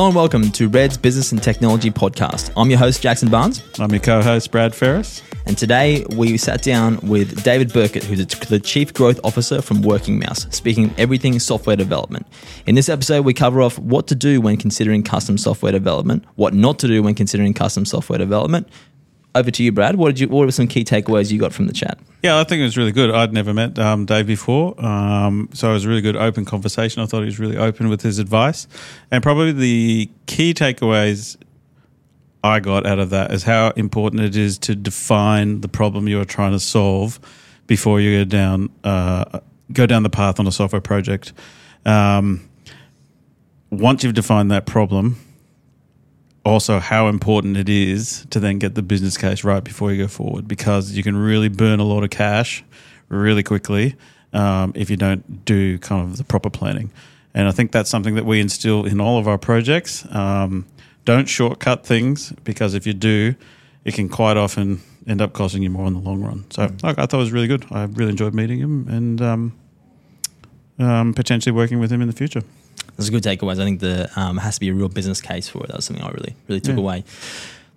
Hello and welcome to REDD's Business and Technology Podcast. I'm your host, Jackson Barnes. I'm your co host, Brad Ferris. And today we sat down with David Burkett, who's the Chief Growth Officer from Working Mouse, speaking everything software development. In this episode, we cover off what to do when considering custom software development, what not to do when considering custom software development. Over to you, Brad. What did you? What were some key takeaways you got from the chat? Yeah, I think it was really good. I'd never met um, Dave before, um, so it was a really good open conversation. I thought he was really open with his advice, and probably the key takeaways I got out of that is how important it is to define the problem you are trying to solve before you go down uh, go down the path on a software project. Um, once you've defined that problem, also how important it is to then get the business case right before you go forward because you can really burn a lot of cash really quickly um, if you don't do kind of the proper planning. And I think that's something that we instill in all of our projects. Um, don't shortcut things because if you do, it can quite often end up costing you more in the long run. So mm. I thought it was really good. I really enjoyed meeting him and um, um potentially working with him in the future. That's a good takeaways. I think there um, has to be a real business case for it. That's something I really, really took yeah. away.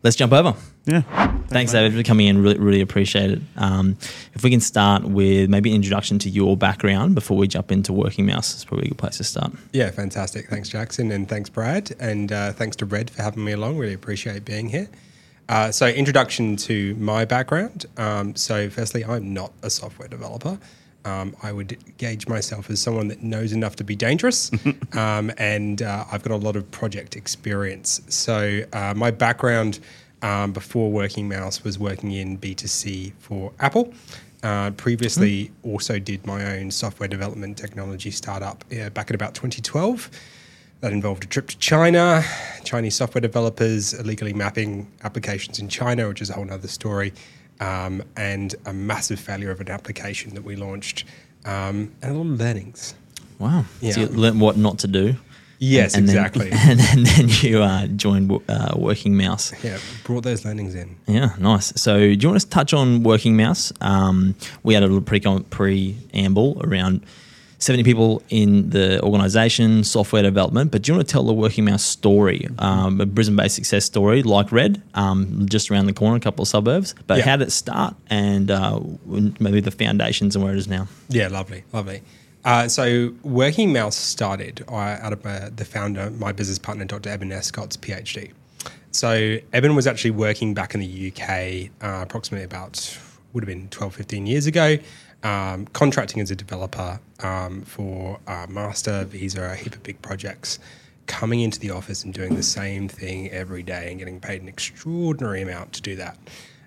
Let's jump over. Yeah. Thanks, Thanks David, for coming in. Really, really appreciate it. Um, if we can start with maybe an introduction to your background before we jump into Working Mouse, it's probably a good place to start. Yeah, fantastic. Thanks, Jackson, and thanks, Brad, and uh, thanks to REDD for having me along. Really appreciate being here. Uh, so, introduction to my background. Um, so, firstly, I'm not a software developer um, I would gauge myself as someone that knows enough to be dangerous, um, and uh, I've got a lot of project experience. So uh, my background um, before Working Mouse was working in B2C for Apple. Uh, previously, mm. also did my own software development technology startup uh, back in about 2012. That involved a trip to China, Chinese software developers illegally mapping applications in China, which is a whole other story um, and a massive failure of an application that we launched, um, and a lot of learnings. Wow. Yeah. So you learned what not to do. Yes, and, and exactly. Then, and, then you uh, joined uh, Working Mouse. Yeah, brought those learnings in. Yeah, nice. So, do you want to touch on Working Mouse? Um, we had a little pre preamble around 70 people in the organization, software development. But do you want to tell the Working Mouse story, um, a Brisbane based success story like REDD, um, just around the corner, a couple of suburbs? But yeah. how did it start and uh, maybe the foundations and where it is now? Yeah, lovely, lovely. Uh, so, Working Mouse started uh, out of uh, the founder, my business partner, Dr. Eban Escott's PhD. So, Eban was actually working back in the UK uh, approximately about, would have been 12, 15 years ago um, contracting as a developer um, for uh, Master, Visa, a heap of big projects, coming into the office and doing the same thing every day and getting paid an extraordinary amount to do that.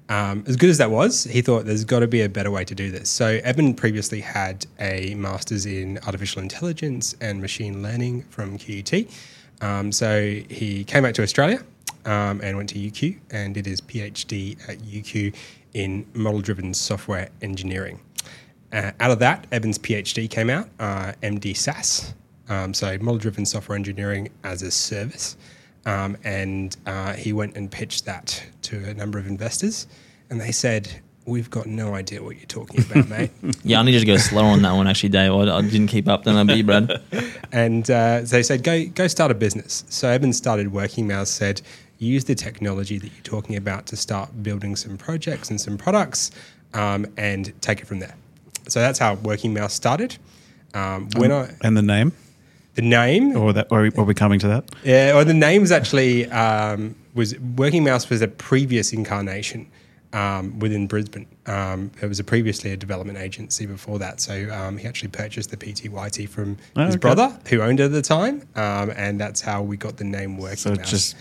Um, as good as that was, he thought there's got to be a better way to do this. So, Eban previously had a master's in artificial intelligence and machine learning from QUT. Um, so, he came back to Australia um, and went to UQ and did his PhD at UQ in model driven software engineering. Uh, out of that, Eban's PhD came out, uh, MD SaaS, um, so model driven software engineering as a service. Um, and uh, he went and pitched that to a number of investors, and they said, We've got no idea what you're talking about, mate. yeah, I need to go slower on that one, actually, Dave. I, I didn't keep up. Then I beat Brad. and uh, they said, go, go start a business. So Evan started Working Mouse, said, use the technology that you're talking about to start building some projects and some products um, and take it from there. So that's how Working Mouse started. Um, when um, I and the name, the name, or that, or are we coming to that? Yeah, or the name's actually um, was Working Mouse was a previous incarnation um, within Brisbane. Um, it was a previously a development agency before that, so um, he actually purchased the PTYT from oh, his okay. brother, who owned it at the time, um, and that's how we got the name Working so Mouse. Just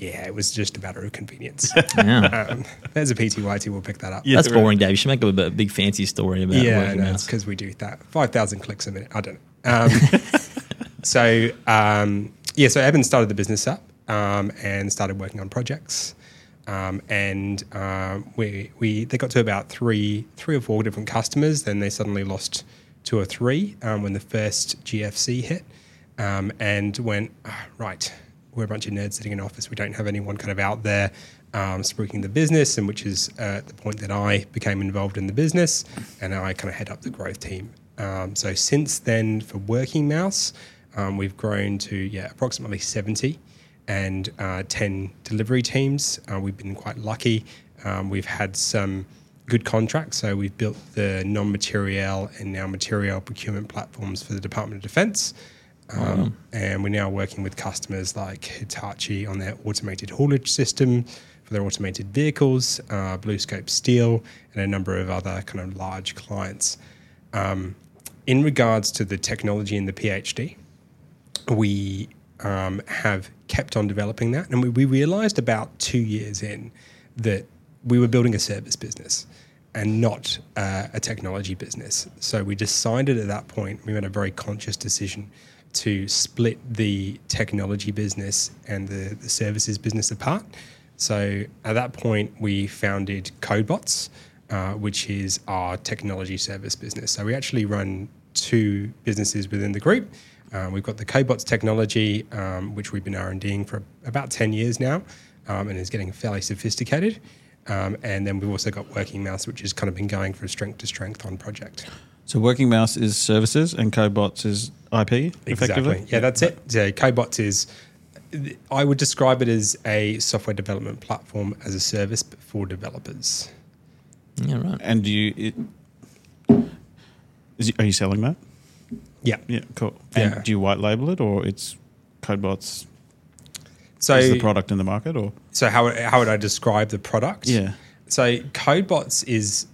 yeah, it was just a matter of convenience. Yeah. Um, there's a PTYT, we'll pick that up. Yeah, That's boring, Dave. You should make a, a big fancy story about yeah, no, it's because we do that. 5,000 clicks a minute. I don't know. Um, so, um, yeah, so Eban started the business up um, and started working on projects. Um, and uh, we, we they got to about three three or four different customers. Then they suddenly lost two or three um, when the first GFC hit, and went oh, right we're a bunch of nerds sitting in an office. We don't have anyone kind of out there um, spruiking the business, and which is uh, the point that I became involved in the business, and I kind of head up the growth team. Um, so since then, for Working Mouse, um, we've grown to yeah approximately seventy. and uh, 10 delivery teams. Uh, we've been quite lucky. Um, we've had some good contracts. So we've built the non material and now material procurement platforms for the Department of Defense. Um, And we're now working with customers like Hitachi on their automated haulage system for their automated vehicles, uh, BlueScope Steel, and a number of other kind of large clients. Um, in regards to the technology and the PhD, we um, have kept on developing that. And we, we realized about two years in that we were building a service business and not uh, a technology business. So we decided at that point, we made a very conscious decision to split the technology business and the, the services business apart. So at that point, we founded CodeBots, uh, which is our technology service business. So we actually run two businesses within the group. Uh, we've got the CodeBots technology, um, which we've been R&Ding for about 10 years now um, and is getting fairly sophisticated. Um, and then we've also got Working Mouse, which has kind of been going from strength to strength on project. So Working Mouse is services and CodeBots is IP, effectively? Exactly. Yeah, that's it. Yeah, CodeBots is, I would describe it as a software development platform as a service but for developers. Yeah, right. And do you... It, is, are you selling that? Yeah. Yeah, cool. And Yeah. do you white label it or it's CodeBots So is the product in the market or... So how how would I describe the product? Yeah. So CodeBots is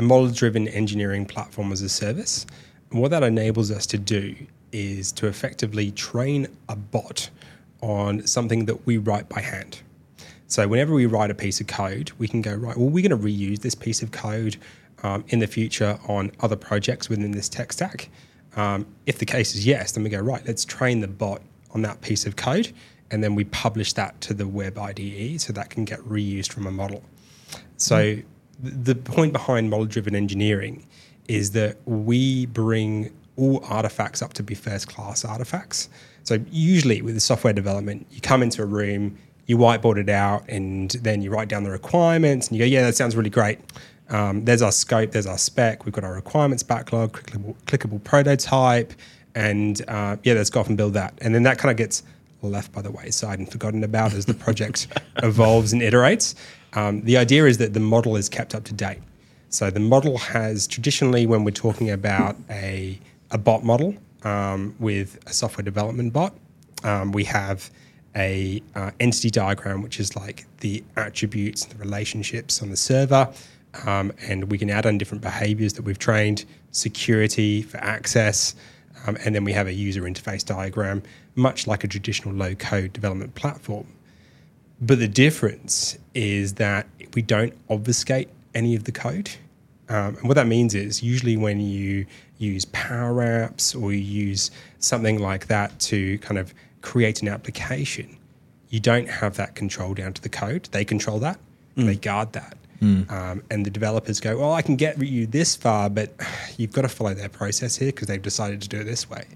a model-driven engineering platform as a service. And what that enables us to do is to effectively train a bot on something that we write by hand. So whenever we write a piece of code, we can go right. Well, we're going to reuse this piece of code um, in the future on other projects within this tech stack. Um, if the case is yes, then we go right. Let's train the bot on that piece of code, and then we publish that to the web IDE so that can get reused from a model. So th- the point behind model-driven engineering is that we bring all artifacts up to be first-class artifacts. So usually with the software development, you come into a room, you whiteboard it out, and then you write down the requirements, and you go, "Yeah, that sounds really great." Um, there's our scope, there's our spec, we've got our requirements backlog, clickable, clickable prototype, and uh, yeah, let's go off and build that. And then that kind of gets left by the wayside and forgotten about as the project evolves and iterates. Um, the idea is that the model is kept up to date. So the model has traditionally, when we're talking about a, a bot model um, with a software development bot, um, we have a uh, entity diagram, which is like the attributes, the relationships on the server, um, and we can add on different behaviors that we've trained, security for access, um, and then we have a user interface diagram, much like a traditional low code development platform. But the difference is that we don't obfuscate any of the code. Um, and what that means is usually when you use Power Apps or you use something like that to kind of create an application, you don't have that control down to the code. They control that, they guard that. Um, and the developers go, well, I can get you this far, but you've got to follow their process here because they've decided to do it this way.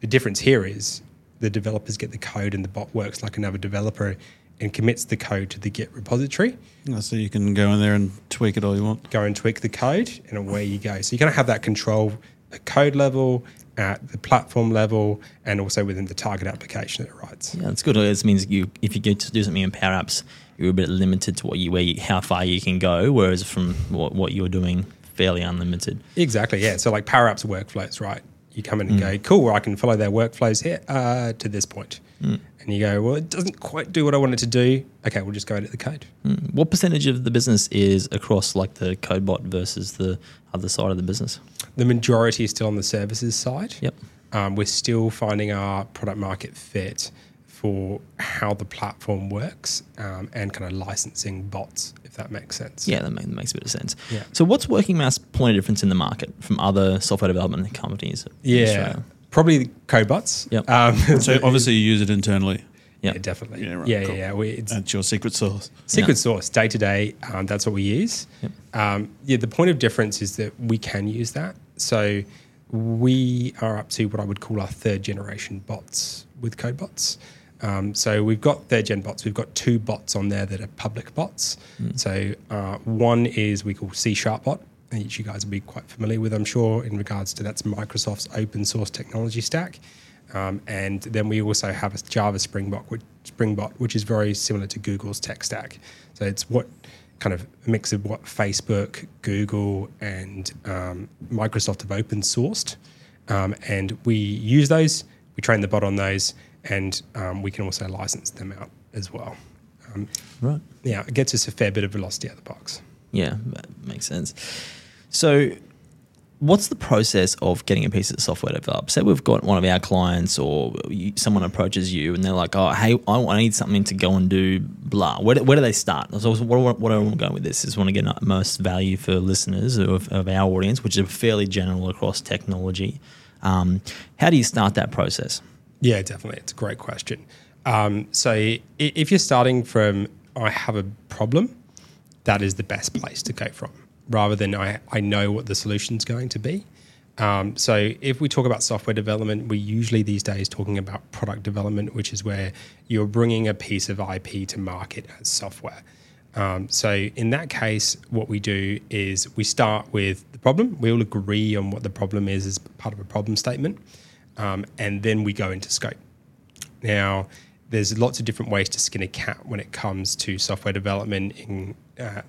The difference here is the developers get the code and the bot works like another developer and commits the code to the Git repository. Oh, So you can go in there and tweak it all you want. Go and tweak the code, and away you go. So you're going to have that control at code level, at the platform level, and also within the target application that it writes. Yeah, it's good. It means you if you get to do something in Power Apps, you're a bit limited to what you where you, how far you can go, whereas from what, what you're doing, fairly unlimited. Exactly, yeah. So like Power Apps workflows, right? You come in and go, cool, I can follow their workflows here uh, to this point. And you go, well, it doesn't quite do what I want it to do. Okay, we'll just go edit the code. What percentage of the business is across like the CodeBot versus the other side of the business? The majority is still on the services side. Yep. Um, we're still finding our product market fit for how the platform works um, and kind of licensing bots, if that makes sense. Yeah, that, make, that makes a bit of sense. Yeah. So, what's Working Mouse point of difference in the market from other software development companies? Yeah. Australia? Probably the CodeBots. Yep. Um, So obviously you use it internally. yeah, definitely. Yeah, Yeah, right, yeah, cool. yeah. We, it's, That's your secret sauce. Secret Yeah. source, day to day, um, that's what we use. Um, yeah, the point of difference is that we can use that. So we are up to what I would call our third generation bots with CodeBots. Um, so we've got third gen bots. We've got two bots on there that are public bots. So uh, one is we call C Sharp bot, which you guys will be quite familiar with, I'm sure, in regards to that's Microsoft's open source technology stack. Um, and then we also have a Java Springbok, which, Springbot, which is very similar to Google's tech stack. So it's what kind of a mix of what Facebook, Google, and um, Microsoft have open sourced. Um, and we use those, we train the bot on those, and um, we can also license them out as well. Um, Right. yeah, it gets us a fair bit of velocity out of the box. Yeah, that makes sense. So, what's the process of getting a piece of software developed? Say we've got one of our clients or you, someone approaches you and they're like, "Oh, hey, I, I need something to go and do blah." Where, do- where do they start? So, what, what, what going with this? Is want to get most value for listeners of, of our audience, which is fairly general across technology. Um, how do you start that process? Yeah, definitely. It's a great question. Um, so if you're starting from I have a problem, that is the best place to go from, rather than I, I know what the solution's going to be. Um, so if we talk about software development, we're usually these days talking about product development, which is where you're bringing a piece of IP to market as software. Um, so in that case, what we do is we start with the problem. We all agree on what the problem is as part of a problem statement, um, and then we go into scope. Now, there's lots of different ways to skin a cat when it comes to software development in, uh,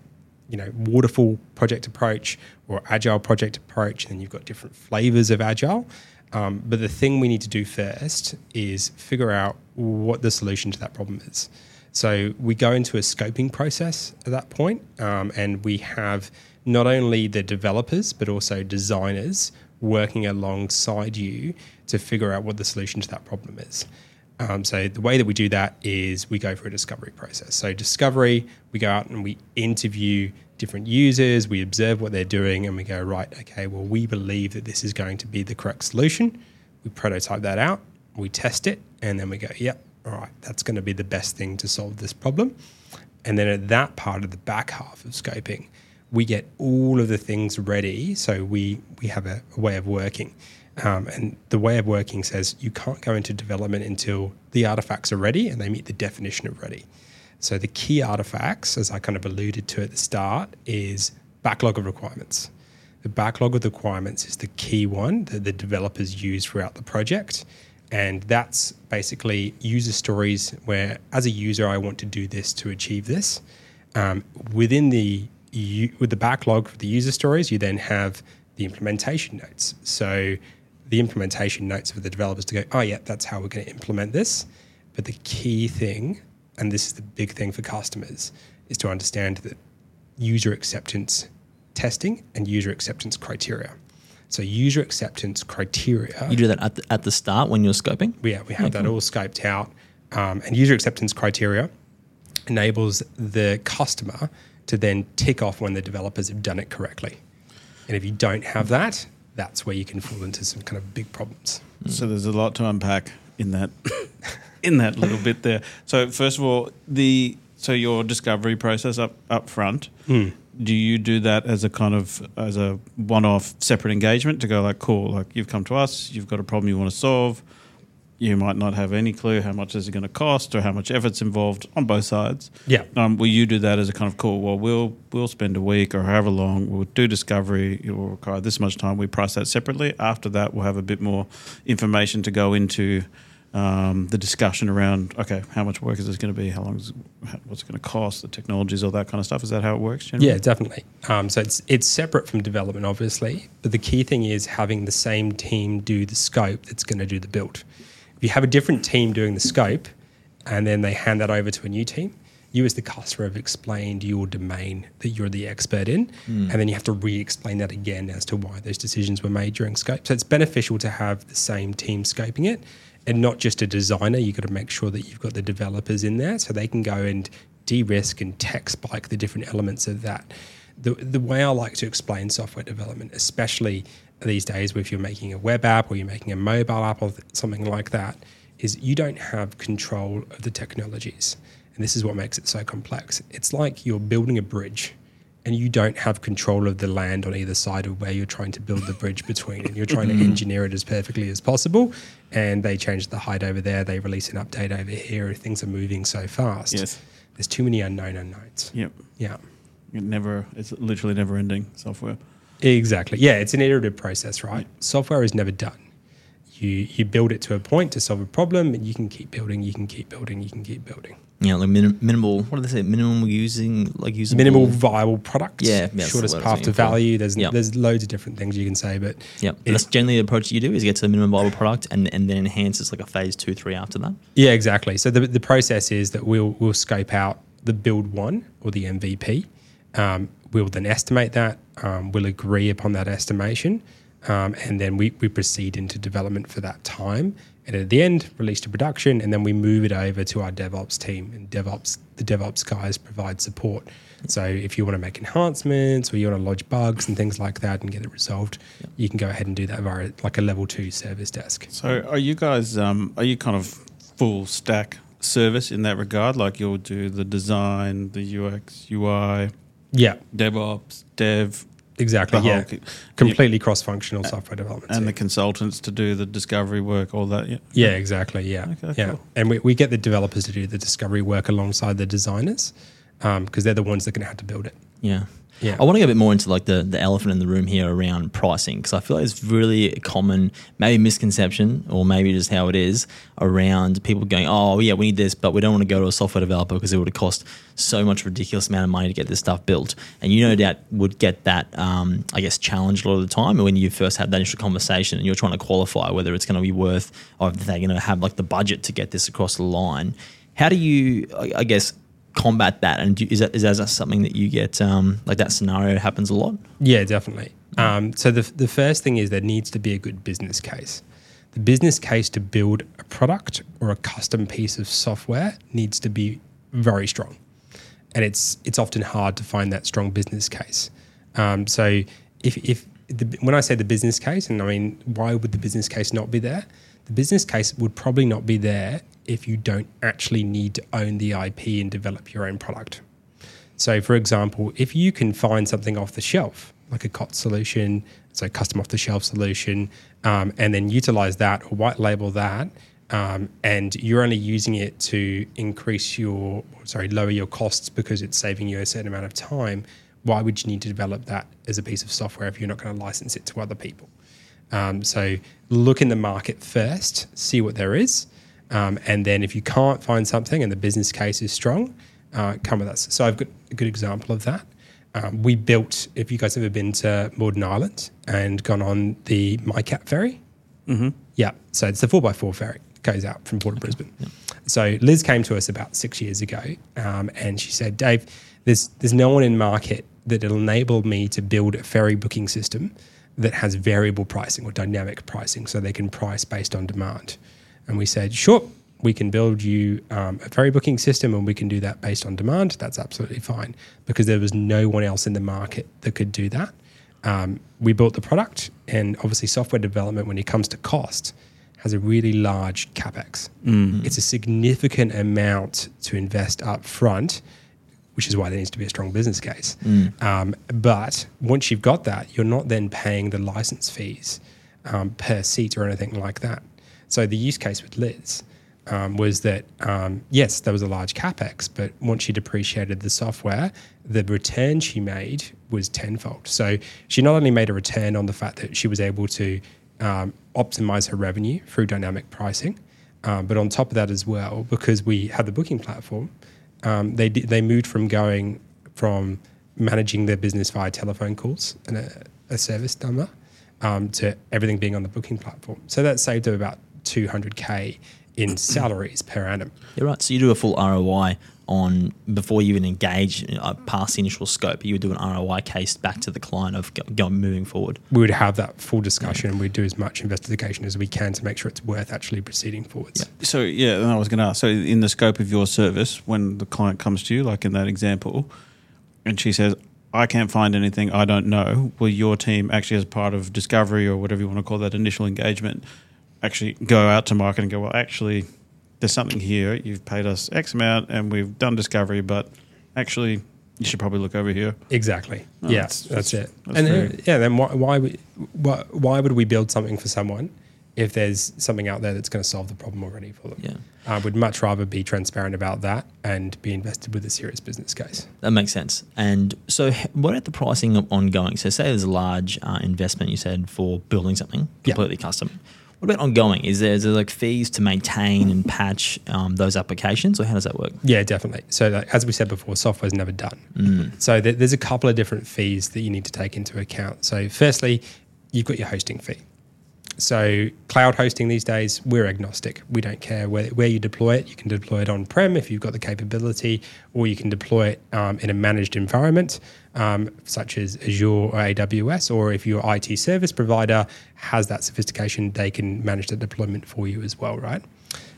you know, waterfall project approach or agile project approach, and then you've got different flavors of agile. Um, but the thing we need to do first is figure out what the solution to that problem is. So we go into a scoping process at that point, um, and we have not only the developers but also designers working alongside you to figure out what the solution to that problem is. Um, so the way that we do that is we go through a discovery process. So discovery, we go out and we interview different users, we observe what they're doing, and we go right. Okay, well we believe that this is going to be the correct solution. We prototype that out, we test it, and then we go, yep, all right, that's going to be the best thing to solve this problem. And then at that part of the back half of scoping, we get all of the things ready. So we we have a, a way of working. Um, and the way of working says you can't go into development until the artifacts are ready and they meet the definition of ready. So the key artifacts, as I kind of alluded to at the start, is backlog of requirements. The backlog of requirements is the key one that the developers use throughout the project. And that's basically user stories where, as a user, I want to do this to achieve this. Um, within the u- with the backlog for the user stories, you then have the implementation notes. So the implementation notes for the developers to go, oh yeah, that's how we're going to implement this. But the key thing, and this is the big thing for customers, is to understand that user acceptance testing and user acceptance criteria. So user acceptance criteria. You do that at the, at the start when you're scoping. Yeah, we have that all scoped out. Um, and user acceptance criteria enables the customer to then tick off when the developers have done it correctly. And if you don't have that, that's where you can fall into some kind of big problems. So there's a lot to unpack in that in that little bit there. So first of all, the so your discovery process up up front. Hmm. Do you do that as a kind of as a one-off separate engagement to go like, cool, like you've come to us, you've got a problem you want to solve. You might not have any clue how much is it going to cost or how much effort's involved on both sides. Yeah. Um, will you do that as a kind of cool? Well, we'll we'll spend a week or however long. We'll do discovery. It will require this much time. We price that separately. After that, we'll have a bit more information to go into um, the discussion around. Okay, how much work is this going to be? How long is how, what's it going to cost? The technologies, all that kind of stuff. Is that how it works? Generally? Yeah, definitely. Um, so it's it's separate from development, obviously, but the key thing is having the same team do the scope that's going to do the build. If you have a different team doing the scope, and then they hand that over to a new team, you as the customer have explained your domain that you're the expert in, hmm. and then you have to re-explain that again as to why those decisions were made during scope. So it's beneficial to have the same team scoping it, and not just a designer. You've got to make sure that you've got the developers in there so they can go and de-risk and tech spike the different elements of that. The, the way I like to explain software development, especially these days, if you're making a web app or you're making a mobile app or something like that, is you don't have control of the technologies. And this is what makes it so complex. It's like you're building a bridge and you don't have control of the land on either side of where you're trying to build the bridge between. And you're trying to mm-hmm. engineer it as perfectly as possible. And they change the height over there, they release an update over here. Things are moving so fast. Yes. There's too many unknown unknowns. Yep. Yeah. It never. It's literally never ending software. Exactly. Yeah, it's an iterative process, right? Software is never done. you you build it to a point to solve a problem, and you can keep building, you can keep building, you can keep building. Know, like minim- minimal. What do they say? Minimal using, like using Minimal viable product. Yeah, yeah, shortest the word I was path to value. There's Yeah. there's loads of different things you can say, but Yeah, that's generally the approach you do is get to the minimum viable product and and then enhance it's like a phase two, three after that. Yeah, exactly. So the, the process is that we'll we'll scope out the build one or the MVP. Um, we'll then estimate that. Um, we'll agree upon that estimation, um, and then we, we proceed into development for that time. And at the end, release to production, and then we move it over to our DevOps team. And DevOps, the DevOps guys provide support. So if you want to make enhancements or you want to lodge bugs and things like that and get it resolved, you can go ahead and do that via like a level two service desk. So, are you guys? Um, are you kind of full stack service in that regard? Like you'll do the design, the UX, UI, Yeah, DevOps, Dev, exactly. Yeah, whole, completely cross-functional software development. and team. the consultants to do the discovery work, all that. Yeah. yeah, exactly. Yeah, Okay, yeah. cool. And we, we get the developers to do the discovery work alongside the designers um, because they're the ones that are going to have to build it. Yeah. Yeah. I want to get a bit more into like the, the elephant in the room here around pricing because I feel like it's really a common maybe misconception or maybe just how it is around people going, oh yeah, we need this, but we don't want to go to a software developer because it would cost so much ridiculous amount of money to get this stuff built. And you no doubt would get that, um, I guess, challenged a lot of the time when you first have that initial conversation and you're trying to qualify whether it's going to be worth or if they're going to have like the budget to get this across the line. How do you, I guess, combat that? And do, is that is that something that you get um, like that scenario happens a lot? Yeah, definitely. Um, so the the first thing is there needs to be a good business case. The business case to build a product or a custom piece of software needs to be very strong, and it's it's often hard to find that strong business case. Um, so if if the, when I say the business case, and I mean why would the business case not be there? The business case would probably not be there if you don't actually need to own the IP and develop your own product. So, for example, if you can find something off the shelf, like a COT solution, so custom off the shelf solution, um, and then utilize that or white label that, um, and you're only using it to increase your, sorry, lower your costs because it's saving you a certain amount of time, why would you need to develop that as a piece of software if you're not going to license it to other people? Um, so look in the market first, see what there is, um, and then if you can't find something and the business case is strong, uh, come with us. So I've got a good example of that. Um, we built. If you guys have ever been to Moreton Island and gone on the Micat ferry, mm-hmm. yeah. So it's the four x four ferry goes out from Port of Brisbane. So Liz came to us about six years ago, um, and she said, "Dave, there's there's no one in market that'll enable me to build a ferry booking system that has variable pricing or dynamic pricing, so they can price based on demand." And we said, "Sure, we can build you um, a ferry booking system, and we can do that based on demand. That's absolutely fine because there was no one else in the market that could do that." Um, we built the product, and obviously, software development when it comes to cost has a really large capex. It's a significant amount to invest up front, which is why there needs to be a strong business case. Um, but once you've got that, you're not then paying the license fees um, per seat or anything like that. So the use case with Liz um, was that um, yes, there was a large capex, but once she depreciated the software, the return she made was tenfold. So she not only made a return on the fact that she was able to um, optimize her revenue through dynamic pricing, um, but on top of that as well, because we had the booking platform, um, they they moved from going from managing their business via telephone calls and a, a service number um, to everything being on the booking platform. So that saved them about 200k in salaries per annum. You're right. So you do a full ROI on before you even engage uh, past the initial scope. You would do an ROI case back to the client of go, go, moving forward. We would have that full discussion and we'd do as much investigation as we can to make sure it's worth actually proceeding forwards. So yeah, and I was going to ask. So in the scope of your service, when the client comes to you, like in that example, and she says, "I can't find anything. I don't know," will your team actually, as part of discovery or whatever you want to call that initial engagement, actually go out to market and go, "Well, actually, there's something here. You've paid us X amount, and we've done discovery, but actually." You should probably look over here. Exactly. Oh, yeah, that's- that's, that's- it. that's and very- then, yeah, then why why, would- why why would we build something for someone if there's something out there that's going to solve the problem already for them? Yeah. I would much rather be transparent about that and be invested with a serious business case. That makes sense. And so, what about the pricing of ongoing? So, say there's a large uh, investment you said for building something Yeah. completely custom. What about ongoing? Is there, is there like fees to maintain and patch um, those applications, or how does that work? Yeah, definitely. So, like, as we said before, software's never done. So, there, there's a couple of different fees that you need to take into account. So, firstly, you've got your hosting fee. So, cloud hosting these days, we're agnostic. We don't care where, where you deploy it. You can deploy it on prem if you've got the capability, or you can deploy it um, in a managed environment, um, such as Azure or AWS. Or if your IT service provider has that sophistication, they can manage the deployment for you as well, right?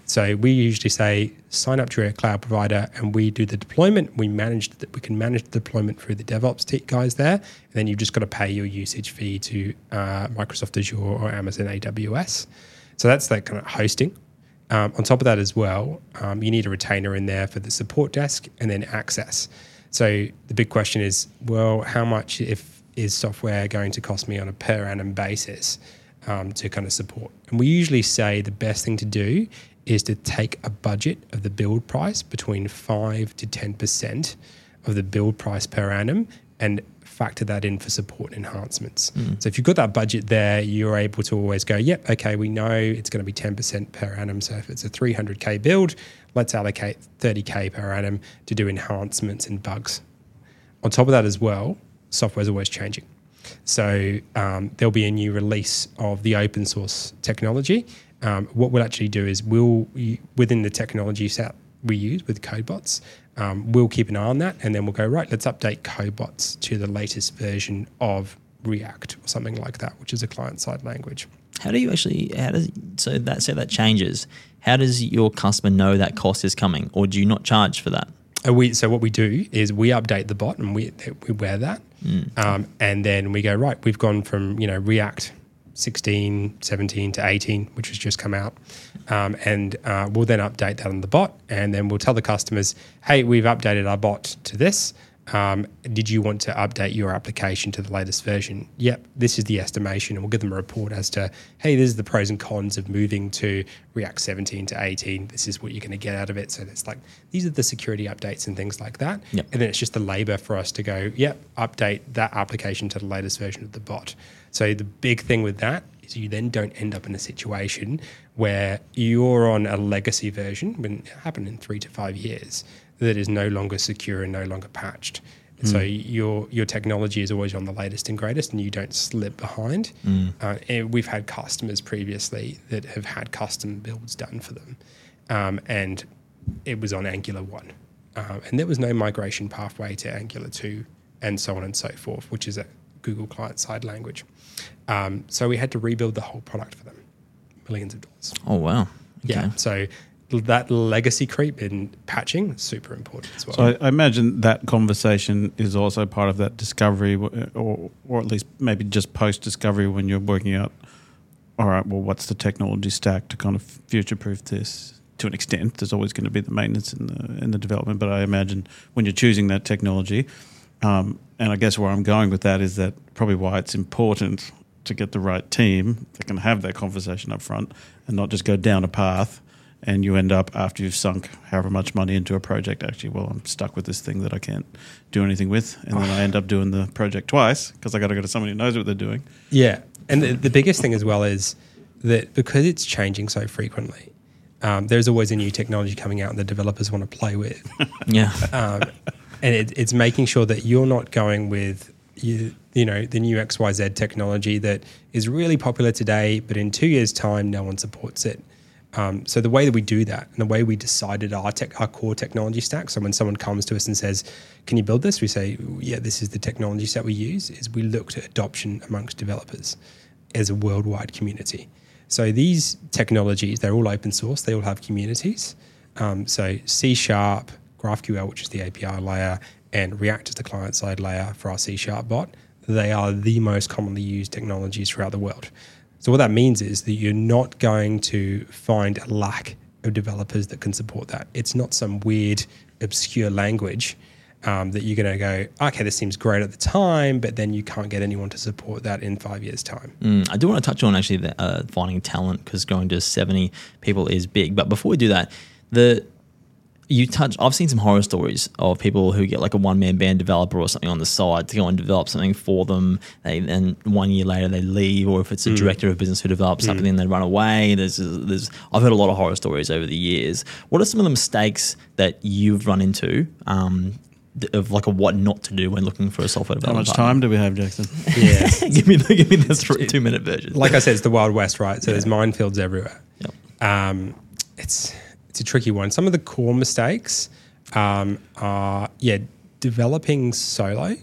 So we usually say sign up to your cloud provider, and we do the deployment. We manage that we can manage the deployment through the DevOps guys there, and then you've just got to pay your usage fee to uh, Microsoft Azure or Amazon AWS. So that's that kind of hosting. Um, on top of that as well, um, you need a retainer in there for the support desk and then access. So the big question is, well, how much if is software going to cost me on a per annum basis um, to kind of support? And we usually say the best thing to do is to take a budget of the build price between five to ten percent of the build price per annum and factor that in for support enhancements. So if you've got that budget there, you're able to always go, yep, okay, we know it's going to be 10% per annum. So if it's a 300K build, let's allocate 30K per annum to do enhancements and bugs. On top of that as well, software is always changing. So um, there'll be a new release of the open source technology. Um, what we'll actually do is we'll within the technology set we use with CodeBots, um, we'll keep an eye on that, and then we'll go right. Let's update CodeBots to the latest version of React or something like that, which is a client-side language. How do you actually? How does so that say that changes? How does your customer know that cost is coming, or do you not charge for that? We so what we do is we update the bot and we we wear that, um, and then we go right. We've gone from you know React 16, 17 to 18, which has just come out, um, and uh, we'll then update that on the bot, and then we'll tell the customers, hey, we've updated our bot to this. Um, did you want to update your application to the latest version? Yep, this is the estimation, and we'll give them a report as to, hey, this is the pros and cons of moving to React 17 to 18. This is what you're going to get out of it. So it's like these are the security updates and things like that. Yep. And then it's just the labor for us to go, yep, update that application to the latest version of the bot. So the big thing with that is you then don't end up in a situation where you're on a legacy version, when it happened in three to five years, that is no longer secure and no longer patched. So your your technology is always on the latest and greatest, and you don't slip behind. Uh, and we've had customers previously that have had custom builds done for them, um, and it was on Angular one, um, and there was no migration pathway to Angular two, and so on and so forth, which is a Google client side language. Um, so we had to rebuild the whole product for them, millions of dollars. Oh wow. Okay. Yeah. So that legacy creep in patching is super important as well. So I, I imagine that conversation is also part of that discovery, or or at least maybe just post discovery when you're working out. All right, well, what's the technology stack to kind of future proof this? To an extent, there's always going to be the maintenance and the and the development, but I imagine when you're choosing that technology, um, and I guess where I'm going with that is that probably why it's important to get the right team that can have that conversation up front and not just go down a path and you end up after you've sunk however much money into a project actually well i'm stuck with this thing that i can't do anything with. And then i end up doing the project twice because i got to go to somebody who knows what they're doing. Yeah, and the, the biggest thing as well is that because it's changing so frequently, um, there's always a new technology coming out, and the developers want to play with, Yeah. um, and it, it's making sure that you're not going with you, you know the new X Y Z technology that is really popular today, but in two years' time, no one supports it. Um, so the way that we do that, and the way we decided our tech, our core technology stack. So when someone comes to us and says, "Can you build this?" we say, "Yeah, this is the technology set we use." Is we looked at adoption amongst developers as a worldwide community. So these technologies, they're all open source. They all have communities. Um, so C Sharp, GraphQL, which is the API layer, and React is the client side layer for our C Sharp bot. They are the most commonly used technologies throughout the world. So what that means is that you're not going to find a lack of developers that can support that. It's not some weird, obscure language um, that you're going to go, okay, this seems great at the time, but then you can't get anyone to support that in five years' time. Mm, I do want to touch on actually the, uh, finding talent because going to 70 people is big. But before we do that, the you touch i've seen some horror stories of people who get like a one-man band developer or something on the side to go and develop something for them they then one year later they leave or if it's a director of business who develops something then they run away there's there's i've heard a lot of horror stories over the years what are some of the mistakes that you've run into um, of like a what not to do when looking for a software developer. How much time do we have, Jackson? Yes. give me the give me the three, two minute version like I said, it's the Wild West, right? So there's minefields everywhere. Yep. Um, it's it's a tricky one. Some of the core mistakes um, are yeah, developing solo,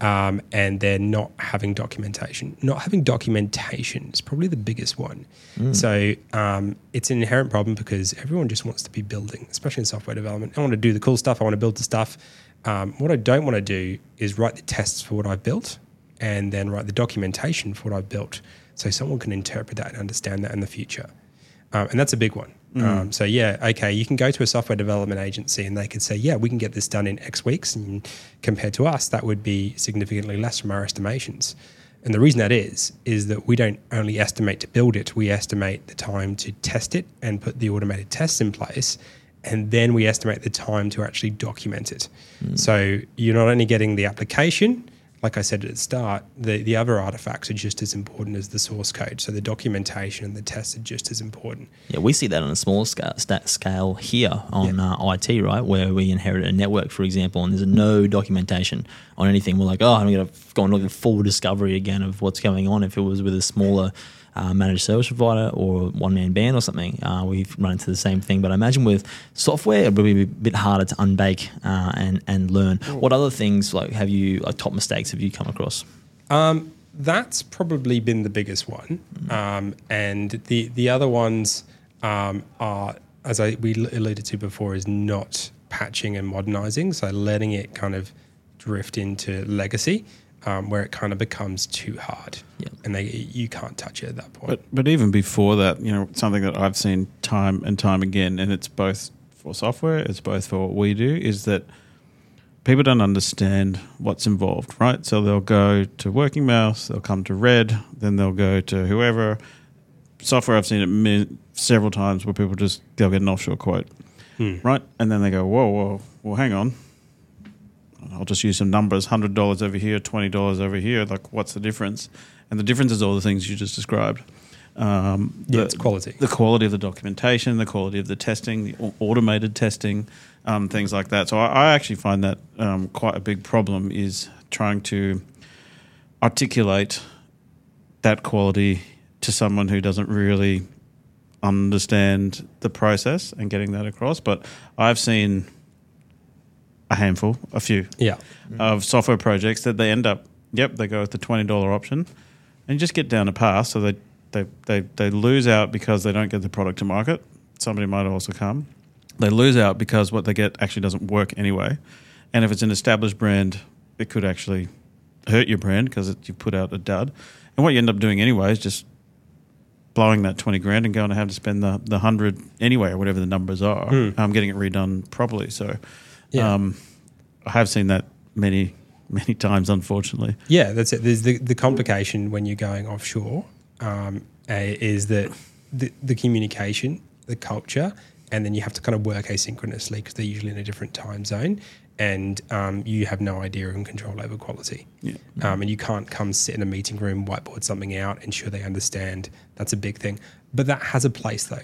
um, and then not having documentation. Not having documentation is probably the biggest one. So um, it's an inherent problem because everyone just wants to be building, especially in software development. I want to do the cool stuff. I want to build the stuff. Um, what I don't want to do is write the tests for what I've built and then write the documentation for what I've built so someone can interpret that and understand that in the future. Um, and that's a big one. Um, so, yeah, okay, you can go to a software development agency and they could say, yeah, we can get this done in X weeks. And compared to us, that would be significantly less from our estimations. And the reason that is, is that we don't only estimate to build it, we estimate the time to test it and put the automated tests in place. And then we estimate the time to actually document it. So you're not only getting the application, like I said at the start, the, the other artifacts are just as important as the source code. So the documentation and the tests are just as important. Yeah, we see that on a small scale, stat scale here on uh, IT, right? Where we inherit a network, for example, and there's no documentation on anything. We're like, oh, I'm going to go and look at full discovery again of what's going on. If it was with a smaller uh, managed service provider or one man band or something, uh, we've run into the same thing. But I imagine with software, it would be a bit harder to unbake uh, and and learn. What other things like have you like top mistakes have you come across? Um, that's probably been the biggest one, um, and the the other ones um, are, as I we alluded to before, is not patching and modernizing. So letting it kind of drift into legacy, um, where it kind of becomes too hard, Yeah. and they you can't touch it at that point. But but even before that, you know, something that I've seen time and time again, and it's both for software, it's both for what we do, is that people don't understand what's involved, right? So they'll go to Working Mouse, they'll come to REDD, then they'll go to whoever. Software, I've seen it min- several times where people just they'll get an offshore quote, right? And then they go, whoa, whoa, well, hang on. I'll just use some numbers: hundred dollars over here, twenty dollars over here. Like, what's the difference? And the difference is all the things you just described. Um, yeah, the- it's quality. the quality of the documentation, the quality of the testing, the automated testing, um, things like that. So I, I actually find that um, quite a big problem is trying to articulate that quality to someone who doesn't really understand the process and getting that across. But I've seen a handful, a few yeah, of software projects that they end up, yep, they go with the twenty dollar option, and just get down a path. So they, they they they lose out because they don't get the product to market. Somebody might also come. They lose out because what they get actually doesn't work anyway. And if it's an established brand, it could actually hurt your brand because you put out a dud. And what you end up doing anyway is just blowing that 20 grand and going to have to spend the, the 100 anyway or whatever the numbers are. Um, getting it redone properly. So Yeah. um, I have seen that many, many times, unfortunately. Yeah, that's it. There's the, the complication when you're going offshore um, is that the, the communication, the culture, and then you have to kind of work asynchronously because they're usually in a different time zone, and um, you have no idea and control over quality. Yeah. Um, and you can't come sit in a meeting room, whiteboard something out, ensure they understand. That's a big thing. But that has a place though.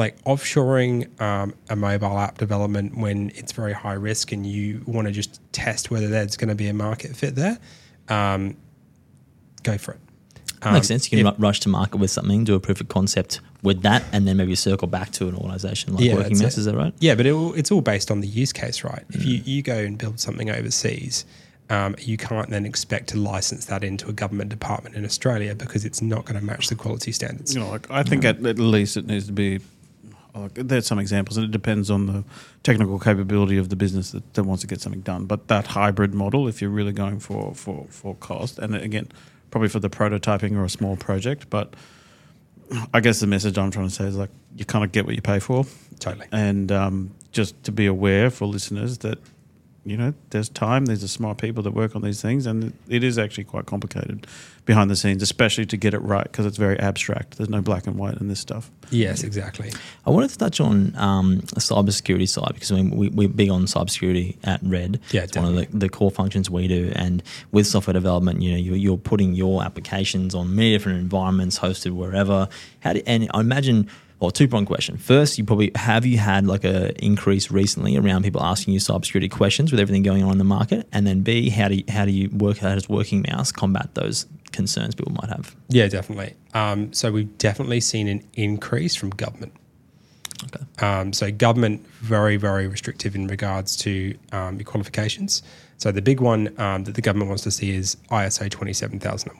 Like offshoring um, a mobile app development when it's very high risk and you want to just test whether there's going to be a market fit there, um, go for it. Um, Makes sense. You can if- rush to market with something, do a proof of concept with that, and then maybe circle back to an organization like Yeah, Working that's Is it. Is that right? Yeah, but it, all- it's all based on the use case, right? If you, you go and build something overseas, um, you can't then expect to license that into a government department in Australia because it's not going to match the quality standards. You know, like I think at, at least it needs to be. Like, there's some examples, and it depends on the technical capability of the business that, that wants to get something done. But that hybrid model, if you're really going for for for cost, and again, probably for the prototyping or a small project, but I guess the message I'm trying to say is like you kind of get what you pay for, Totally. and um, just to be aware for listeners that you know, there's time, there's a smart people that work on these things, and it is actually quite complicated behind the scenes, especially to get it right because it's very abstract. There's no black and white in this stuff. Yes, exactly. I wanted to touch on um, the cybersecurity side because I mean, we, we're big on cybersecurity at REDD. Yeah, it's one of the, the core functions we do. And with software development, you know, you're, you're putting your applications on many different environments, hosted wherever. How do, and I imagine well, two prong question. First, you probably have you had like a increase recently around people asking you cybersecurity questions with everything going on in the market, and then B, how do you, how do you work how does Working Mouse combat those concerns people might have? Yeah, definitely. Um, so we've definitely seen an increase from government. Okay. Um, so government very very restrictive in regards to um, your qualifications. So the big one um, that the government wants to see is ISO twenty seven thousand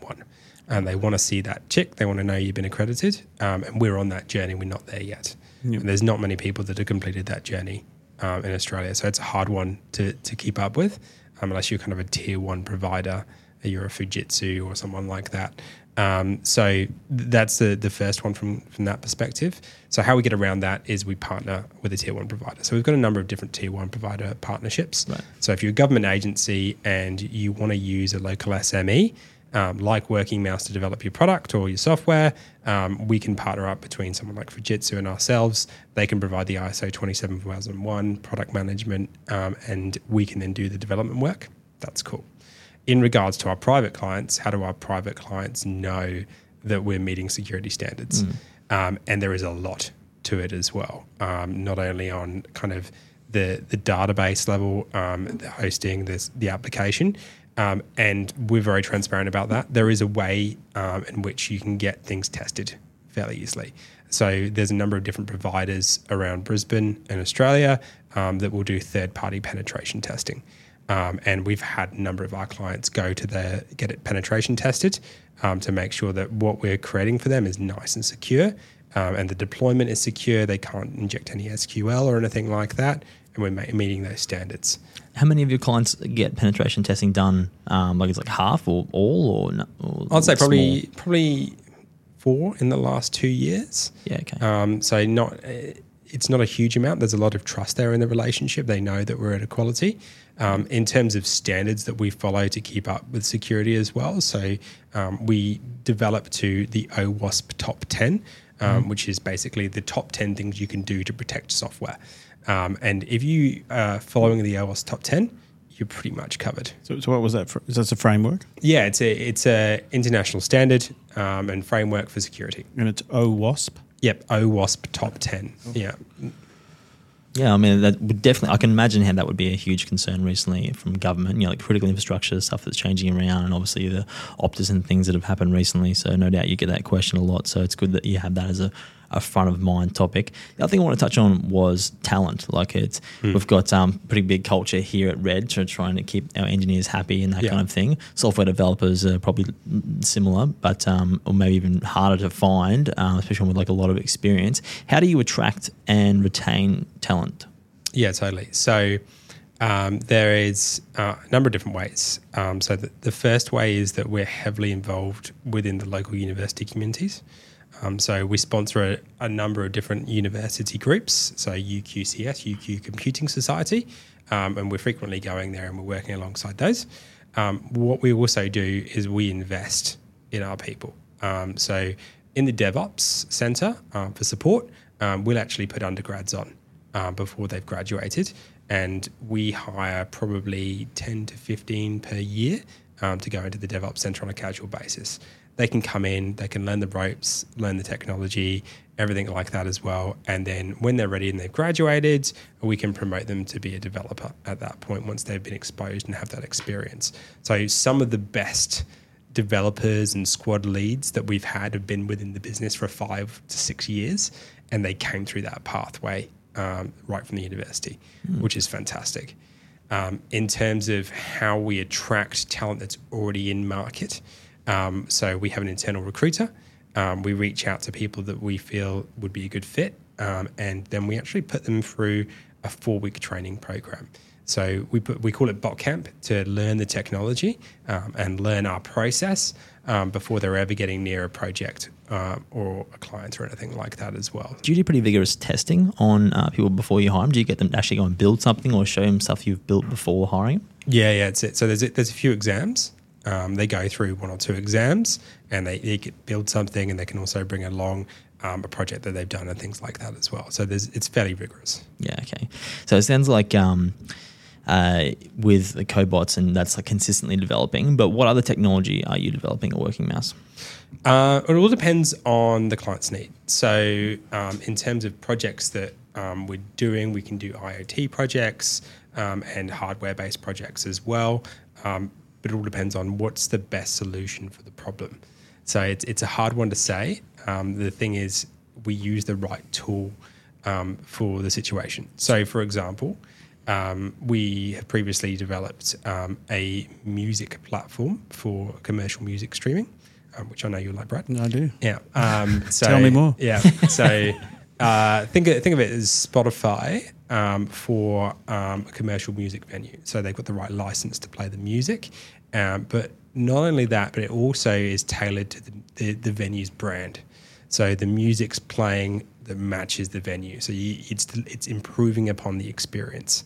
and they want to see that check. They want to know you've been accredited, um, and we're on that journey. We're not there yet. Yep. there's not many people that have completed that journey um, in Australia, so it's a hard one to to keep up with, um, unless you're kind of a tier one provider, you're a Fujitsu or someone like that. Um, so that's the the first one from from that perspective. So how we get around that is we partner with a tier one provider. So we've got a number of different tier one provider partnerships. Right. So if you're a government agency and you want to use a local SME, um, like Working Mouse to develop your product or your software, um, we can partner up between someone like Fujitsu and ourselves. They can provide the ISO 27001 product management, um, and we can then do the development work. That's cool. In regards to our private clients, how do our private clients know that we're meeting security standards? Mm. and there is a lot to it as well, um, not only on kind of the the database level, um, the hosting, this, the application, um, and we're very transparent about that. There is a way um, in which you can get things tested fairly easily. So there's a number of different providers around Brisbane and Australia um, that will do third-party penetration testing. Um, and we've had a number of our clients go to the get it penetration tested um, to make sure that what we're creating for them is nice and secure, um, and the deployment is secure. They can't inject any SQL or anything like that, and we're meeting those standards. How many of your clients get penetration testing done? Um, like it's like half or all, or, no, or I'd say probably small? probably four in the last two years. Yeah. Okay. Um, so not it's not a huge amount. There's a lot of trust there in the relationship. They know that we're at equality. Um, in terms of standards that we follow to keep up with security as well. So um, we develop to the OWASP Top 10, um, mm. which is basically the top 10 things you can do to protect software. Um, and if you are following the OWASP top 10, you're pretty much covered. So, so what was that? For, is that a framework? Yeah, it's a it's a international standard um, and framework for security. And it's OWASP. Yep, OWASP top ten. Okay. Yeah. Yeah, I mean that would definitely. I can imagine how that would be a huge concern recently from government. You know, like critical infrastructure stuff that's changing around, and obviously the Optus and things that have happened recently. So no doubt you get that question a lot. So it's good that you have that as a a front of mind topic. The other thing I want to touch on was talent. Like it's mm. we've got um, pretty big culture here at REDD to trying to keep our engineers happy and that yeah. kind of thing. Software developers are probably similar, but um, or maybe even harder to find, uh, especially with like a lot of experience. How do you attract and retain talent? Yeah, totally. So. Um, there is uh, a number of different ways. Um, so the, the, first way is that we're heavily involved within the local university communities. Um, so we sponsor a, a, number of different university groups, so UQCS, UQ Computing Society, um, and we're frequently going there and we're working alongside those. Um, what we also do is we invest in our people. Um, so in the DevOps Center uh, for support, um, we'll actually put undergrads on uh, before they've graduated, and we hire probably 10 to 15 per year to go into the DevOps Center on a casual basis they can come in, they can learn the ropes, learn the technology, everything like that as well. And then when they're ready and they've graduated, we can promote them to be a developer at that point once they've been exposed and have that experience. So some of the best developers and squad leads that we've had have been within the business for five to six years, and they came through that pathway um, right from the university, mm. which is fantastic. Um, in terms of how we attract talent that's already in market, um, so we have an internal recruiter. Um, we reach out to people that we feel would be a good fit, um, and then we actually put them through a four-week training program. So we put, we call it Bot Camp to learn the technology um, and learn our process um, before they're ever getting near a project um, or a client or anything like that as well. Do you do pretty vigorous testing on uh, people before you hire them? Do you get them to actually go and build something or show them stuff you've built before hiring? Yeah, yeah, it's it. So there's a, there's a few exams. Um, they go through one or two exams, and they, they get, build something, and they can also bring along um, a project that they've done and things like that as well. So there's it's fairly rigorous. Yeah, okay. So it sounds like um, uh, with the CodeBots and that's like consistently developing. But what other technology are you developing at Working Mouse? Uh, it all depends on the client's need. So, um, in terms of projects that um, we're doing, we can do IoT projects um, and hardware based projects as well. Um, but it all depends on what's the best solution for the problem. So, it's, it's a hard one to say. Um, the thing is, we use the right tool um, for the situation. So, for example, um, we have previously developed um, a music platform for commercial music streaming, um, which I know you like, Brad. I do. Yeah. Um, so, Tell me more. Yeah. So uh, think think of it as Spotify um, for um, a commercial music venue. So they've got the right license to play the music, um, but not only that, but it also is tailored to the, the, the venue's brand. So the music's playing that matches the venue. So you, it's it's improving upon the experience.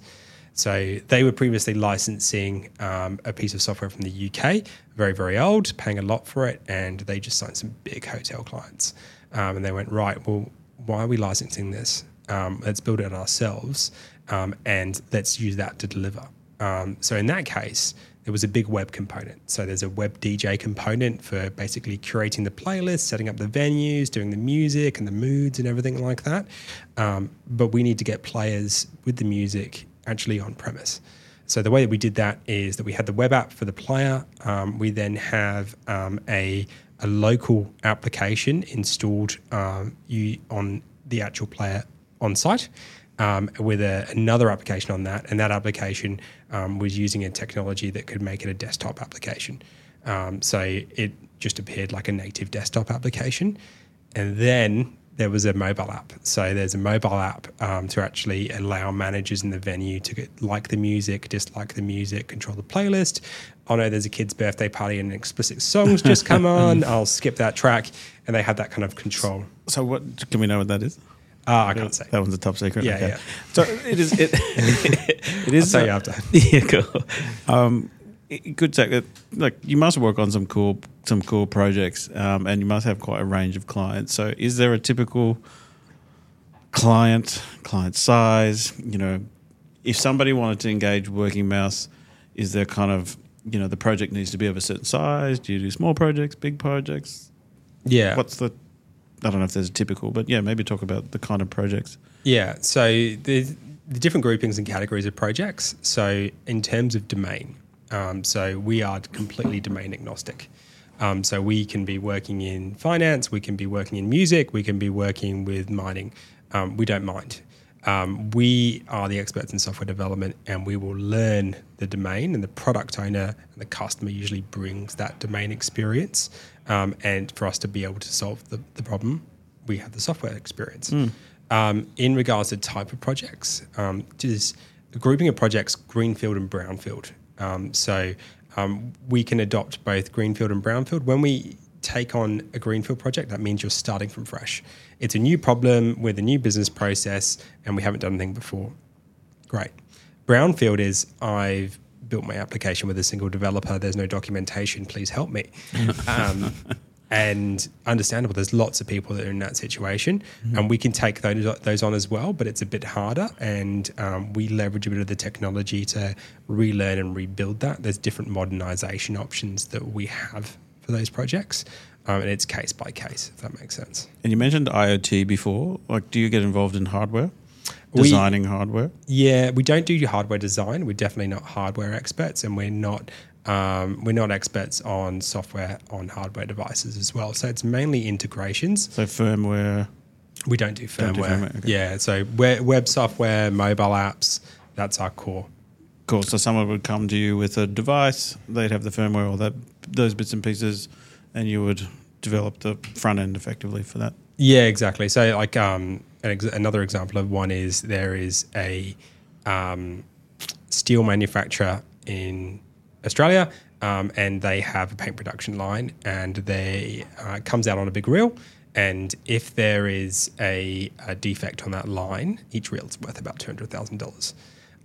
So they were previously licensing um, a piece of software from the UK, very very old, paying a lot for it, and they just signed some big hotel clients. Um, and they went right. Well, why are we licensing this? Um, let's build it ourselves, um, and let's use that to deliver. Um, so in that case, there was a big web component. So there's a web DJ component for basically curating the playlist, setting up the venues, doing the music and the moods and everything like that. Um, but we need to get players with the music actually on premise. So the way that we did that is that we had the web app for the player. Um, we then have um, a, a local application installed um, you on the actual player on site um, with a, another application on that, and that application um, was using a technology that could make it a desktop application. Um, so it just appeared like a native desktop application, and then there was a mobile app. So there's a mobile app um, to actually allow managers in the venue to get, like the music, dislike the music, control the playlist. Oh no, there's a kid's birthday party and an explicit song's just come on. I'll skip that track, and they have that kind of control. So what can we know what that is? Ah, I can't say. That one's a top secret. Yeah, okay. yeah. So it is. It, it I'll tell you uh, after. yeah, cool. um, it- good tech. it- Like you must work on some cool, some cool projects, um, and you must have quite a range of clients. So, is there a typical client, client size? You know, if somebody wanted to engage Working Mouse, is there kind of you know the project needs to be of a certain size? Do you do small projects, big projects? Yeah. What's the I don't know if there's a typical, but yeah, maybe talk about the kind of projects. Yeah. So the, the different groupings and categories of projects. So in terms of domain, um, so we are completely domain agnostic. Um, so we can be working in finance, we can be working in music, we can be working with mining. Um, we don't mind. Um, we are the experts in software development, and we will learn the domain. And the product owner and the customer usually brings that domain experience. Um, and for us to be able to solve the, the problem, we have the software experience. Um, in regards to type of projects, um, just grouping of projects, greenfield and brownfield. Um, so um, we can adopt both greenfield and brownfield. When we take on a greenfield project, that means you're starting from fresh. It's a new problem with a new business process, and we haven't done anything before. Great. Brownfield is I've built my application with a single developer. There's no documentation. Please help me. um, and understandable. There's lots of people that are in that situation, and we can take those those on as well. But it's a bit harder, and um, we leverage a bit of the technology to relearn and rebuild that. There's different modernization options that we have for those projects, um, and it's case by case. If that makes sense. And you mentioned IoT before. Like, do you get involved in hardware, We- designing hardware? Yeah, we don't do hardware design. We're definitely not hardware experts, and we're not um, we're not experts on software on hardware devices as well. So it's mainly integrations. So firmware. We don't do Don't firmware. do firmware, okay. Yeah, so web software, mobile apps. That's our core. Cool. So someone would come to you with a device. They'd have the firmware, all that, those bits and pieces, and you would develop the front end effectively for that. Yeah, exactly. So, like um, an ex- another example of one is there is a um, steel manufacturer in Australia. um, and they have a paint production line, and they uh, comes out on a big reel. And if there is a, a defect on that line, each reel is worth about two hundred thousand dollars.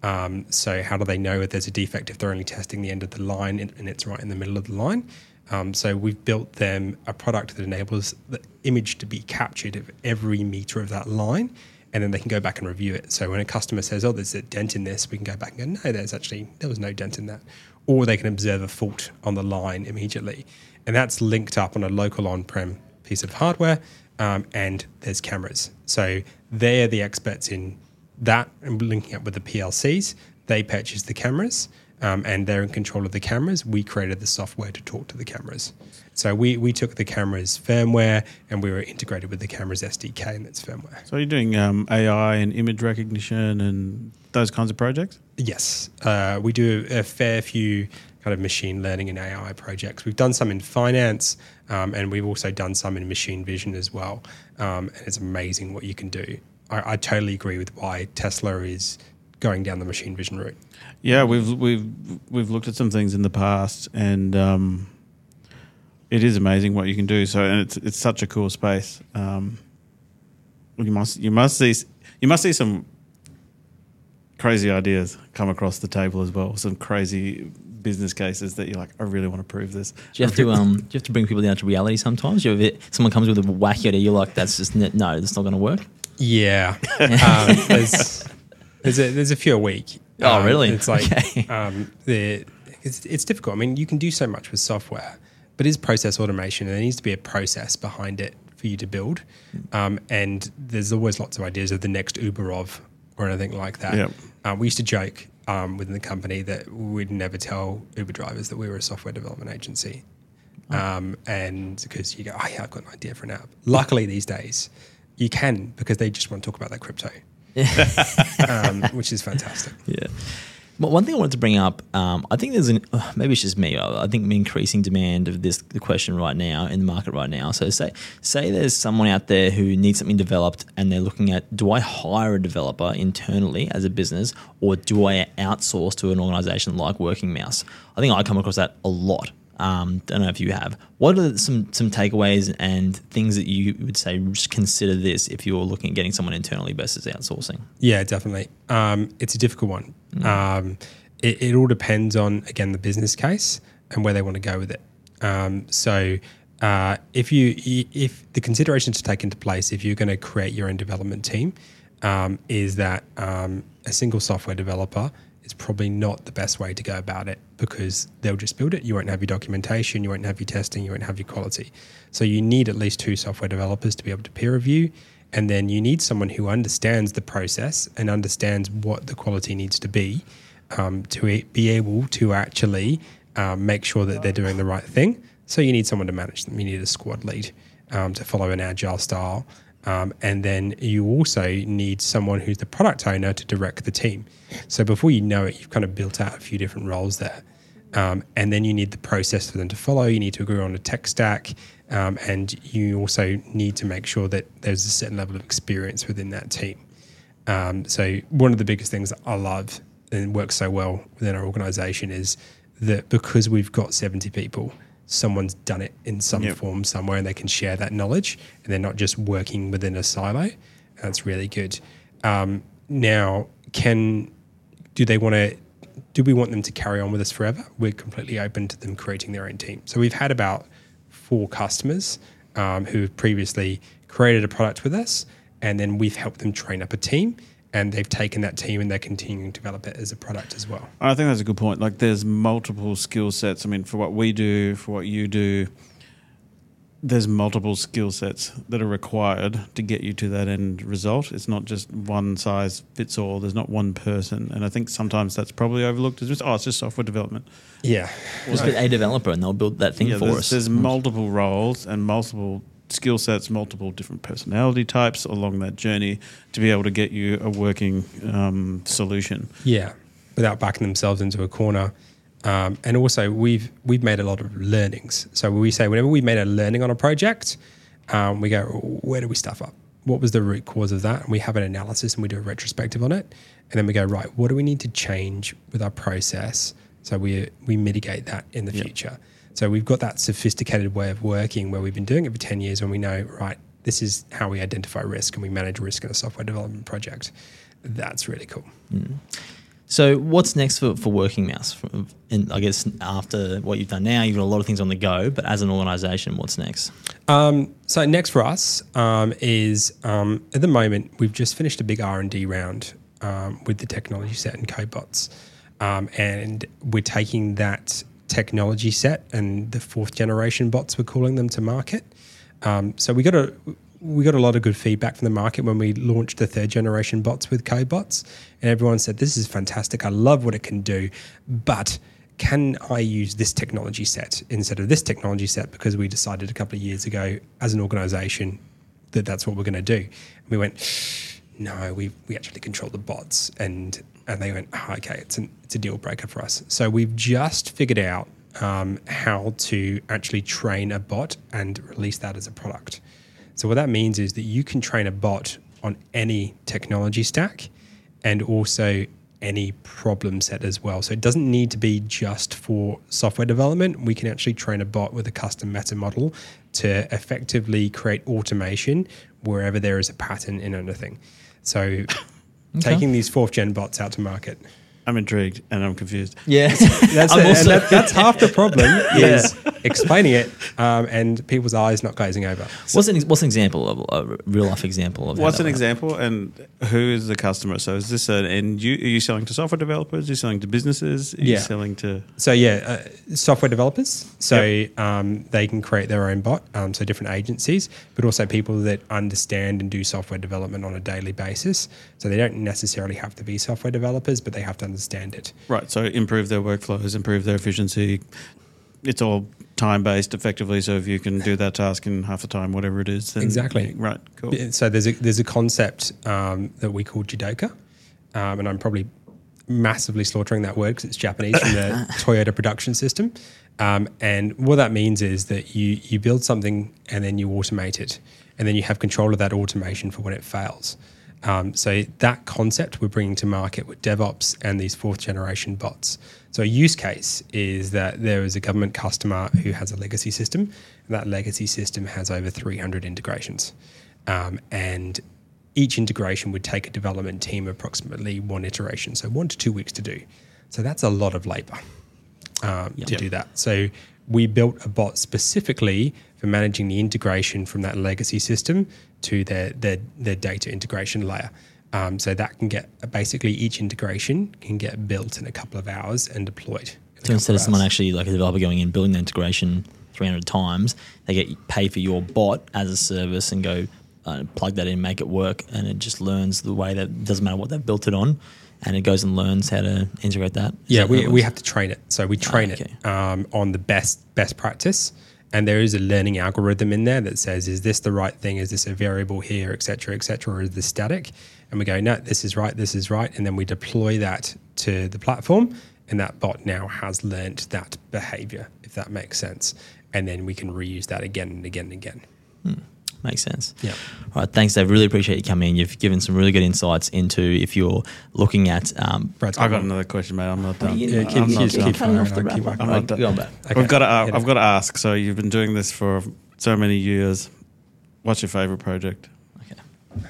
Um, so how do they know if there's a defect if they're only testing the end of the line and it's right in the middle of the line? Um, so we've built them a product that enables the image to be captured of every meter of that line, and then they can go back and review it. So when a customer says, "Oh, there's a dent in this," we can go back and go, "No, there's actually there was no dent in that," or they can observe a fault on the line immediately, and that's linked up on a local on-prem piece of hardware, um, and there's cameras. So they're the experts in that and linking up with the PLCs. They purchase the cameras um, and they're in control of the cameras. We created the software to talk to the cameras. So we, we took the cameras firmware and we were integrated with the cameras SDK and its firmware. So you're doing um, AI and image recognition and those kinds of projects? Yes, uh, we do a fair few kind of machine learning and AI projects. We've done some in finance, um, and we've also done some in machine vision as well. Um, and it's amazing what you can do. I, I totally agree with why Tesla is going down the machine vision route. Yeah, we've we've we've looked at some things in the past, and um, it is amazing what you can do. So, and it's it's such a cool space. Um, you must you must see you must see some crazy ideas come across the table as well. Some crazy business cases that you're like, I really want to prove this. Do you have to um? Do you have to bring people down to reality sometimes? You have it, someone comes with a wacky idea, you're like, that's just no, that's not going to work. Yeah, um, there's there's a there's a few a week. Oh, Um, really? It's like Okay. um, the it's it's difficult. I mean, you can do so much with software, but it's process automation, and there needs to be a process behind it for you to build. Um, and there's always lots of ideas of the next Uber of or anything like that. Yep. Uh, we used to joke um, within the company that we'd never tell Uber drivers that we were a software development agency. Um, and because you go, oh yeah, I've got an idea for an app. Luckily these days, you can because they just want to talk about that crypto, um, which is fantastic. Yeah. But one thing I wanted to bring up, um, I think there's an uh, maybe it's just me. I think an increasing demand of this the question right now in the market right now. So say say there's someone out there who needs something developed and they're looking at do I hire a developer internally as a business or do I outsource to an organization like Working Mouse? I think I come across that a lot. Um, don't know if you have. What are some some takeaways and things that you would say just consider this if you're looking at getting someone internally versus outsourcing? Yeah, definitely. Um, it's a difficult one. Um, it, it all depends on again the business case and where they want to go with it. Um, so uh, if you if the considerations to take into place if you're going to create your own development team um, is that um, a single software developer is probably not the best way to go about it because they'll just build it. You won't have your documentation, you won't have your testing, you won't have your quality. So you need at least two software developers to be able to peer review. And then you need someone who understands the process and understands what the quality needs to be um, to be able to actually um, make sure that they're doing the right thing. So you need someone to manage them. You need a squad lead um, to follow an agile style. Um, and then you also need someone who's the product owner to direct the team. So before you know it, you've kind of built out a few different roles there. Um, and then you need the process for them to follow. You need to agree on a tech stack. Um, and you also need to make sure that there's a certain level of experience within that team. Um, so one of the biggest things I love and works so well within our organization is that because we've got 70 people, someone's done it in some Yep. form somewhere and they can share that knowledge and they're not just working within a silo. That's really good. Um, now, can do they want to? Do we want them to carry on with us forever? We're completely open to them creating their own team. So we've had about four customers um, who have previously created a product with us, and then we've helped them train up a team, and they've taken that team and they're continuing to develop it as a product as well. I think that's a good point. Like, there's multiple skill sets. I mean, for what we do, for what you do, there's multiple skill sets that are required to get you to that end result. It's not just one size fits all. There's not one person, and I think sometimes that's probably overlooked. It's just oh, it's just software development. Yeah, Just get a developer and they'll build that thing Yeah, for there's, us. there's multiple roles and multiple skill sets, multiple different personality types along that journey to be able to get you a working um, solution. yeah, without backing themselves into a corner. Um, and also, we've we've made a lot of learnings. So we say whenever we made a learning on a project, um, we go, where do we stuff up? What was the root cause of that? And we have an analysis and we do a retrospective on it. And then we go, right, what do we need to change with our process So we we mitigate that in the Yep. future. So we've got that sophisticated way of working where we've been doing it for 10 years and we know, right, this is how we identify risk and we manage risk in a software development project. That's really cool. So what's next for, for Working Mouse? And I guess after what you've done now, you've got a lot of things on the go. But as an organisation, what's next? Um, so next for us um, is um, at the moment we've just finished a big R and D round um, with the technology set and CodeBots, um, and we're taking that technology set and the fourth generation bots we're calling them to market. Um, so we got a we got a lot of good feedback from the market when we launched the third generation bots with CodeBots, and everyone said this is fantastic. I love what it can do, but can I use this technology set instead of this technology set because we decided a couple of years ago as an organization that that's what we're going to do. And we went, no, we, we actually control the bots. And, and they went, oh, okay, it's, an, it's a deal breaker for us. So we've just figured out um, how to actually train a bot and release that as a product. So what that means is that you can train a bot on any technology stack and also any problem set as well. So it doesn't need to be just for software development. We can actually train a bot with a custom meta model to effectively create automation wherever there is a pattern in anything. So taking these fourth gen bots out to market. I'm intrigued and I'm confused. Yeah, That's I'm also- that, that's half the problem is explaining it um, and people's eyes not glazing over. what's an what's an example of a real life example of how What's an works? example and who is the customer? So is this an end? You, are you selling to software developers? Are you selling to businesses? Are you Yeah. selling to So yeah, uh, software developers. So um, they can create their own bot. Um, so different agencies, but also people that understand and do software development on a daily basis. So they don't necessarily have to be software developers, but they have to understand it. right? So improve their workflows, improve their efficiency. It's all time based effectively. So if you can do that task in half the time, whatever it is, then Exactly. right. Cool. So there's a there's a concept um, that we call Judoka, um, and I'm probably massively slaughtering that word because it's Japanese from the Toyota production system. Um, and what that means is that you you build something and then you automate it, and then you have control of that automation for when it fails. Um, so that concept we're bringing to market with DevOps and these fourth generation bots. So a use case is that there is a government customer who has a legacy system, and that legacy system has over 300 integrations, um, and each integration would take a development team approximately one iteration, so one to two weeks to do. So that's a lot of labor um, to do that. So we built a bot specifically for managing the integration from that legacy system to their their, their data integration layer. Um, so that can get basically each integration can get built in a couple of hours and deployed. So instead couple of someone actually like a developer going in building the integration 300 times, they get paid for your bot as a service and go uh, plug that in, make it work, and it just learns the way that doesn't matter what they've built it on, and it goes and learns how to integrate that. Is Yeah, that we, we have to train it. So we train okay. it um, on the best best practice, and there is a learning algorithm in there that says, is this the right thing? Is this a variable here, et cetera, et cetera, or is this static? And we go, no, this is right, this is right, and then we deploy that to the platform, and that bot now has learned that behavior, if that makes sense, and then we can reuse that again and again and again. Makes sense. Yeah. All right. Thanks, Dave. Really appreciate you coming in. You've given some really good insights into if you're looking at. Um, Brad's I got another question, mate. I'm not done. you- Yeah, I'm keep- not keep- done. keep off the I'll wrap keep up. firing. Right, I'm not go on done. back. Okay. I've got to. Hit I've got to ask. So you've been doing this for so many years. What's your favorite project? Okay.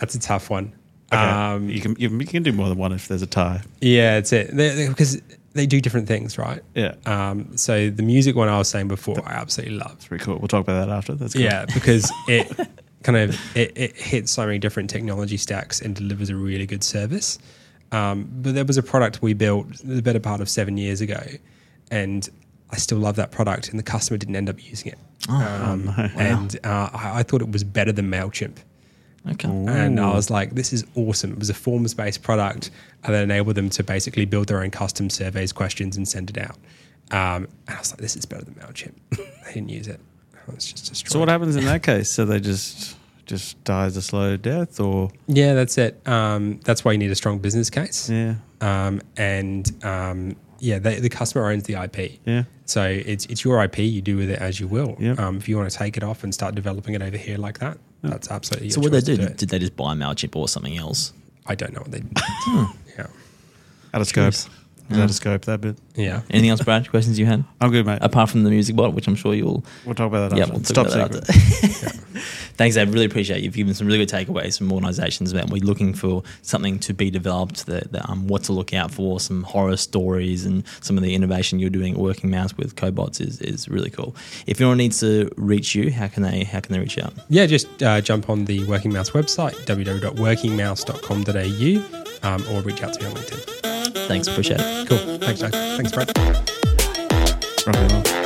That's a tough one. Okay. Um, you can you, you can do more than one if there's a tie. Yeah, it's it. Because they, do different things, right? Yeah. Um, so the music one I was saying before, I absolutely love. It's pretty cool. We'll talk about that after. That's cool. Yeah, because it kind of it, it hits so many different technology stacks and delivers a really good service. Um, but there was a product we built the better part of seven years ago, and I still love that product, and the customer didn't end up using it. um, no. And uh, I, I thought it was better than Mailchimp. Okay. And I was like, this is awesome. It was a forms based product and that enabled them to basically build their own custom surveys, questions, and send it out. Um, and I was like, this is better than MailChimp. they didn't use it. I was just destroyed. So what happens in that case? So they just just dies a slow death, or Yeah, that's it. Um, that's why you need a strong business case. yeah, Um, and um, yeah, they, the customer owns the IP. yeah. So it's it's your IP. You do with it as you will. Yep. Um, if you want to take it off and start developing it over here like that, that's absolutely. Your So what they choice to do? Did they just buy Mailchimp or something else? I don't know what they. Hmm. yeah. Out of scope. Curious. was out of scope that bit. Yeah. Anything else, Brad? Questions you had I'm good, mate. apart from the music bot, which I'm sure you'll. we'll talk about that Yeah, after. we'll Stop talk secret. that after. Thanks, Dave. Really appreciate you've given some really good takeaways from organisations about we're looking for something to be developed, the, the, um, what to look out for, some horror stories, and some of the innovation you're doing at Working Mouse with CodeBots is, is really cool. If anyone needs to reach you, how can they how can they reach out? Yeah, just uh, jump on the Working Mouse website, www.workingmouse.com.au, um, or reach out to me on LinkedIn. Thanks, appreciate it. Cool. Thanks, Dave. Thanks, Brad. Rock and roll.